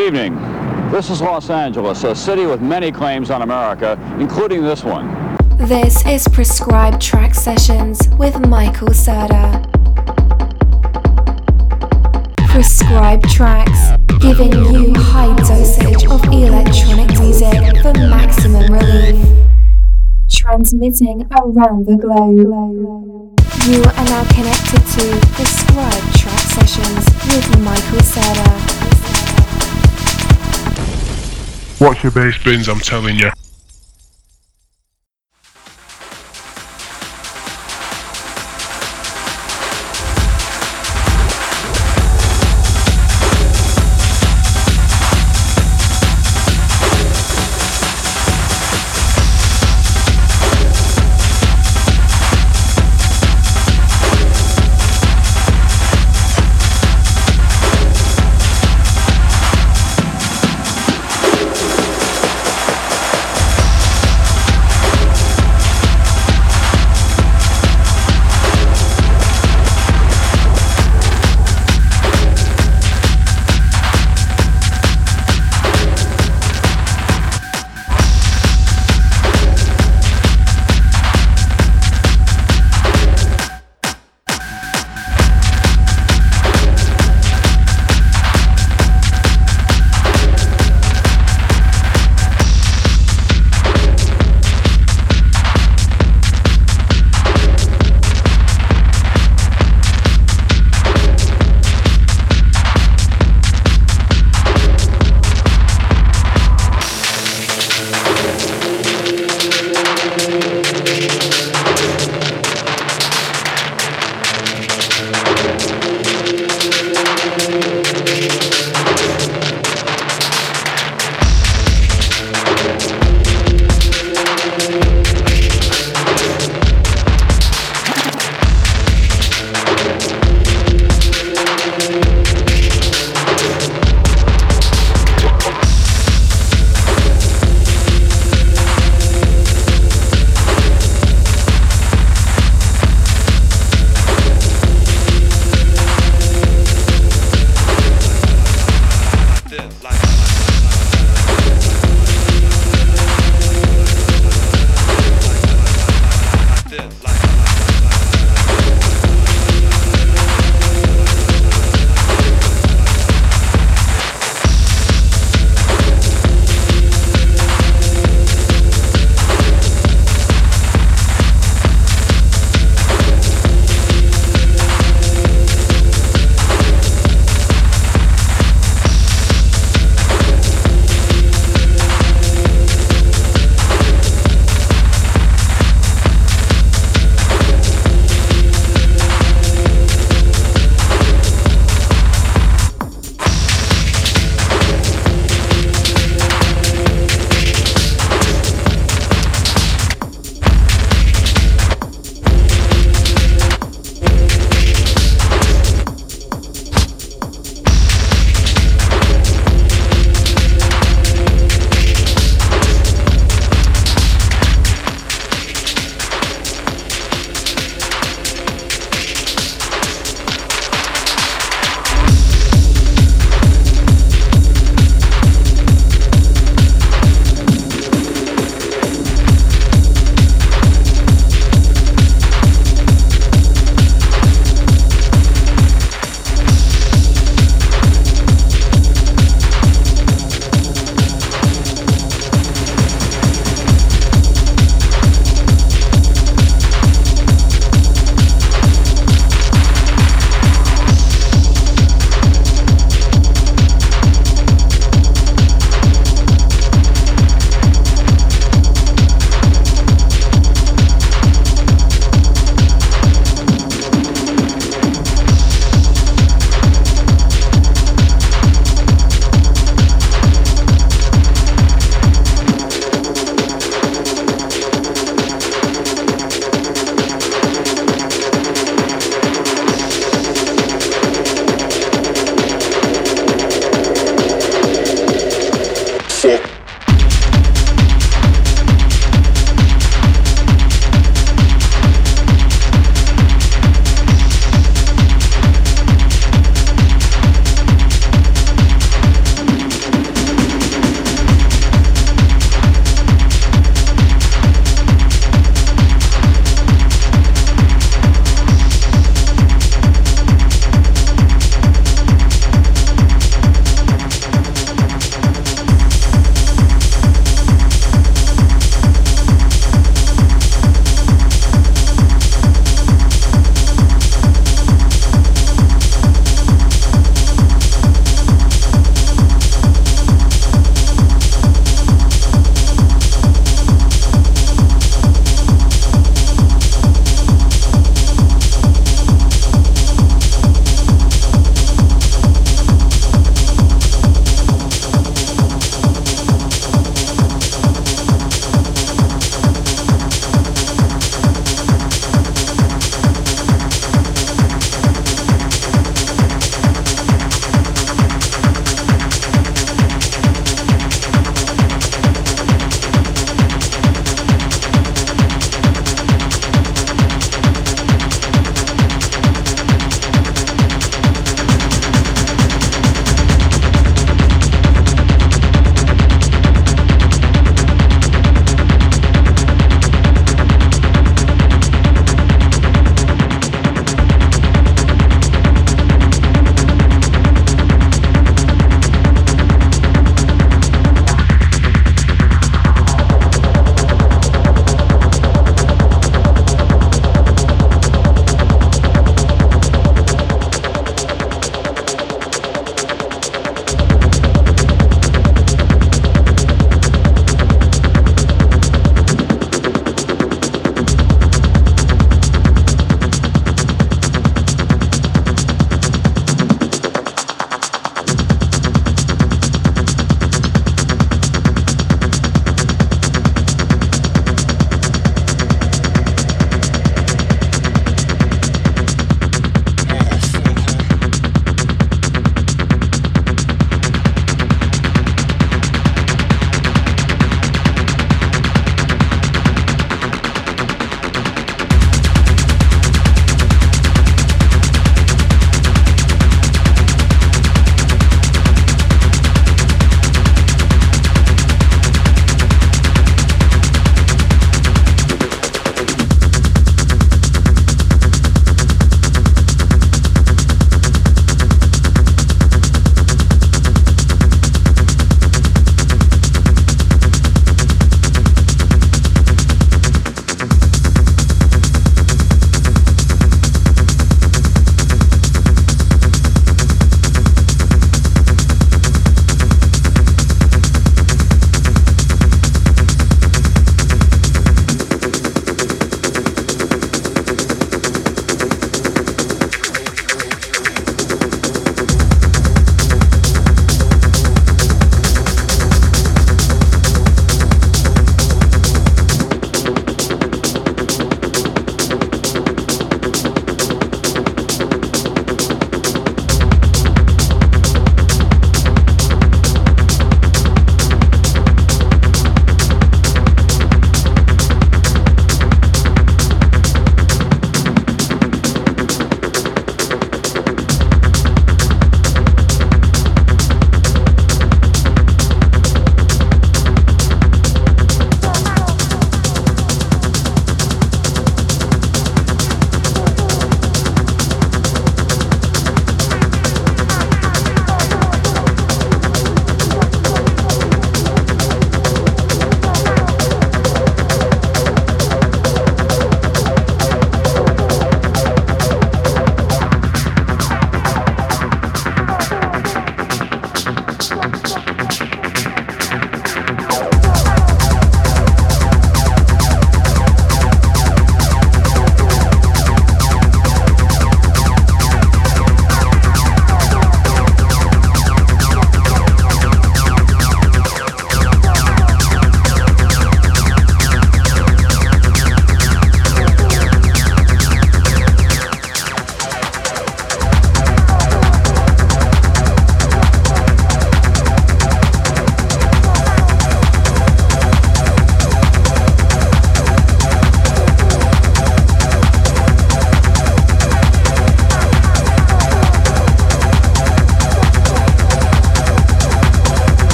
Good evening. This is Los Angeles, a city with many claims on America, including this one. This is Prescribed Track Sessions with Michael Serda. Prescribed tracks, giving you high dosage of electronic music for maximum relief. Transmitting around the globe. You are now connected to Prescribed Track Sessions with Michael Serda. Watch your bass bins, I'm telling you.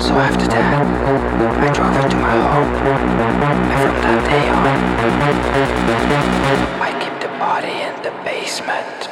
So after that, I drove her to my home. And from that day on, I keep the body in the basement.